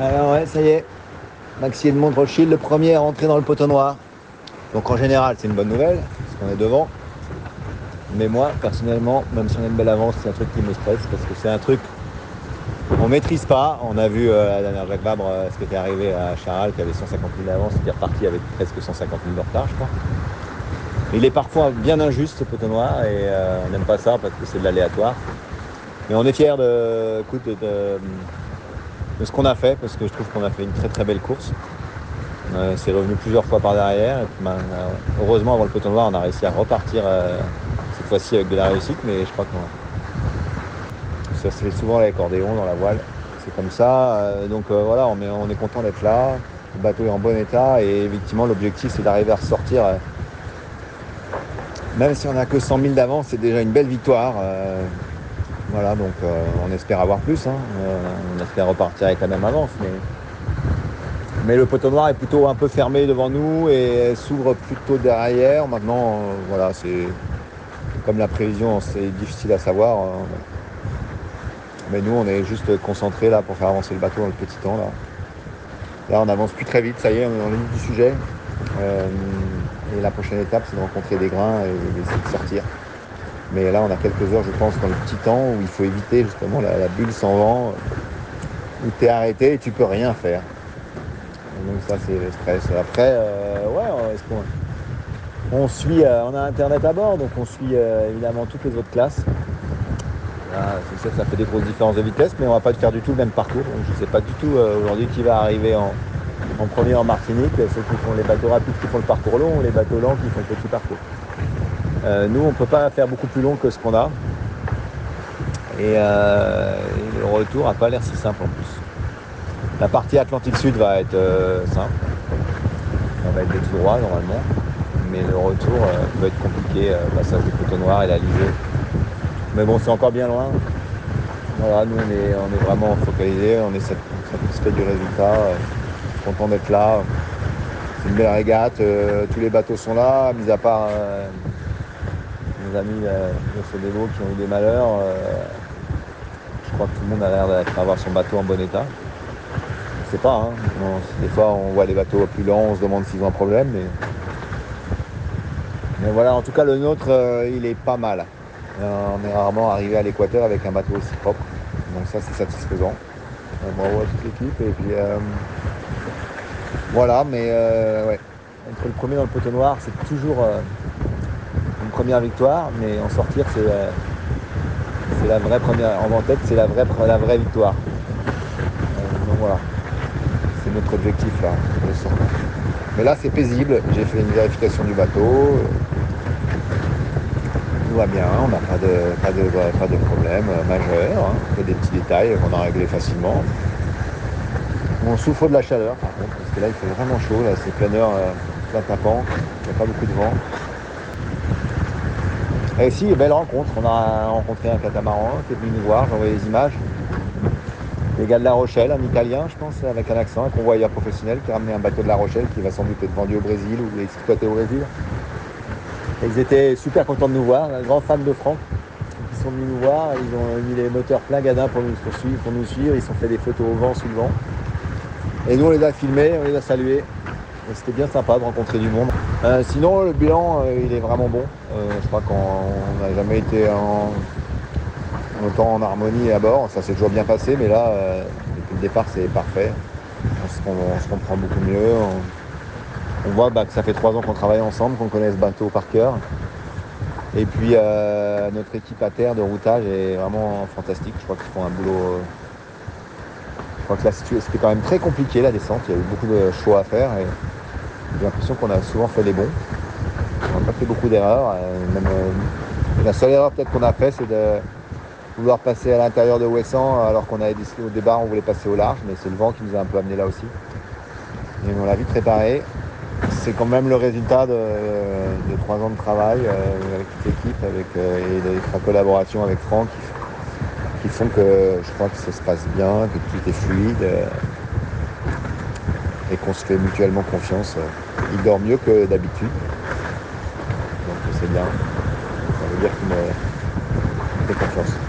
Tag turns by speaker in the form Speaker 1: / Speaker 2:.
Speaker 1: Alors ouais, ça y est. Maxi Edmond le premier à rentrer dans le poteau noir. Donc en général, c'est une bonne nouvelle, parce qu'on est devant. Mais moi, personnellement, même si on a une belle avance, c'est un truc qui me stresse, parce que c'est un truc on maîtrise pas. On a vu euh, la dernière Jacques Vabre euh, ce qui était arrivé à Charal, qui avait 150 000 d'avance, qui est reparti avec presque 150 000 de retard, je crois. Il est parfois bien injuste ce poteau noir et euh, on n'aime pas ça parce que c'est de l'aléatoire. Mais on est fiers de, de, ce qu'on a fait parce que je trouve qu'on a fait une très très belle course. c'est revenu plusieurs fois par derrière. Ben, heureusement, avant le poteau noir, on a réussi à repartir cette fois-ci avec de la réussite, mais je crois qu'on ça se fait souvent l'accordéon dans la voile. C'est comme ça. Euh, donc euh, voilà, on est, on est content d'être là. Le bateau est en bon état et effectivement l'objectif c'est d'arriver à ressortir. Euh, même si on n'a que 100 000 d'avance, c'est déjà une belle victoire. Voilà, donc on espère avoir plus. Hein. on espère repartir avec la même avance. Mais, le poteau noir est plutôt un peu fermé devant nous et s'ouvre plutôt derrière. Maintenant, voilà, c'est comme la prévision, c'est difficile à savoir. Mais nous, on est juste concentrés là pour faire avancer le bateau dans le petit temps. Là, on avance plus très vite, ça y est, on est dans le du sujet. Euh, et la prochaine étape, c'est de rencontrer des grains et d'essayer de sortir. Mais là, on a quelques heures, je pense, dans le petit temps où il faut éviter justement la, bulle sans vent, où tu es arrêté et tu peux rien faire. Donc ça, c'est le stress. Après, euh, ouais, on suit, euh, on a Internet à bord, donc on suit évidemment toutes les autres classes. C'est ça, ça fait des grosses différences de vitesse, mais on va pas faire du tout le même parcours. je ne sais pas du tout euh, aujourd'hui qui va arriver en, premier en Martinique, ceux qui font les bateaux rapides qui font le parcours long ou les bateaux lents qui font le petit parcours. Euh, nous, on ne peut pas faire beaucoup plus long que ce qu'on a. Et, euh, le retour n'a pas l'air si simple en plus. La partie Atlantique Sud va être simple. Ça va être des tout droits normalement. Mais le retour peut être compliqué, passage du coton noir et la lisée. Mais bon, c'est encore bien loin. Voilà, nous on est, on est vraiment focalisés, on est satisfait du résultat, euh, content d'être là. C'est une belle régate, euh, tous les bateaux sont là, mis à part euh, nos amis de Sodebo qui ont eu des malheurs. je crois que tout le monde a l'air d'avoir son bateau en bon état. Je sais pas, hein. des fois on voit les bateaux plus lents, on se demande s'ils ont un problème, mais, voilà, en tout cas le nôtre il est pas mal. Euh, on est rarement arrivé à l'équateur avec un bateau aussi propre. Donc ça c'est satisfaisant. Euh, bravo à toute l'équipe. Et puis euh, voilà, mais ouais. Entre le premier dans le poteau noir, c'est toujours première victoire, mais en sortir c'est c'est la vraie première. En tête, c'est la vraie, la vraie victoire. donc voilà. C'est notre objectif là. Mais là c'est paisible. J'ai fait une vérification du bateau va bien, on n'a pas de, pas, de, pas de problème majeur, hein. des petits détails qu'on a réglés facilement. On souffre de la chaleur par contre, parce que là il fait vraiment chaud, là c'est plein heure, euh, plein tapant, il n'y a pas beaucoup de vent. Et ici, belle rencontre, on a rencontré un catamaran qui est venu nous voir, j'ai envoyé des images. Les gars de La Rochelle, un Italien, je pense, avec un accent, un convoyeur professionnel qui a ramené un bateau de La Rochelle qui va sans doute être vendu au Brésil ou exploité au Brésil ils étaient super contents de nous voir, un grand fan de Franck. Ils sont venus nous voir, ils ont mis les moteurs plein gadin pour nous, suivre, pour nous suivre, ils ont fait des photos au vent, sous le vent. Et nous on les a filmés, on les a salués. C'était bien sympa de rencontrer du monde. Euh, sinon le bilan euh, il est vraiment bon. Euh, je crois qu'on n'a jamais été autant en harmonie à bord. Ça s'est toujours bien passé, mais là, depuis le départ c'est parfait. On se, comprend beaucoup mieux on voit bah, que ça fait trois ans qu'on travaille ensemble, qu'on connaît ce bateau par cœur. Et puis notre équipe à terre de routage est vraiment fantastique. Je crois qu'ils font un boulot. Je crois que la situation c'était quand même très compliqué la descente. Il y a eu beaucoup de choix à faire j'ai l'impression qu'on a souvent fait les bons. On n'a pas fait beaucoup d'erreurs. Euh, la seule erreur peut-être qu'on a fait, c'est de vouloir passer à l'intérieur de Ouessant alors qu'on avait au départ on voulait passer au large, mais c'est le vent qui nous a un peu amené là aussi. Et on l'a vite préparé c'est quand même le résultat de, trois ans de travail euh, avec toute l'équipe avec, euh, et de la collaboration avec Franck qui, font que je crois que ça se passe bien, que tout est fluide et qu'on se fait mutuellement confiance. Il dort mieux que d'habitude. Donc c'est bien. Ça veut dire qu'il me fait confiance.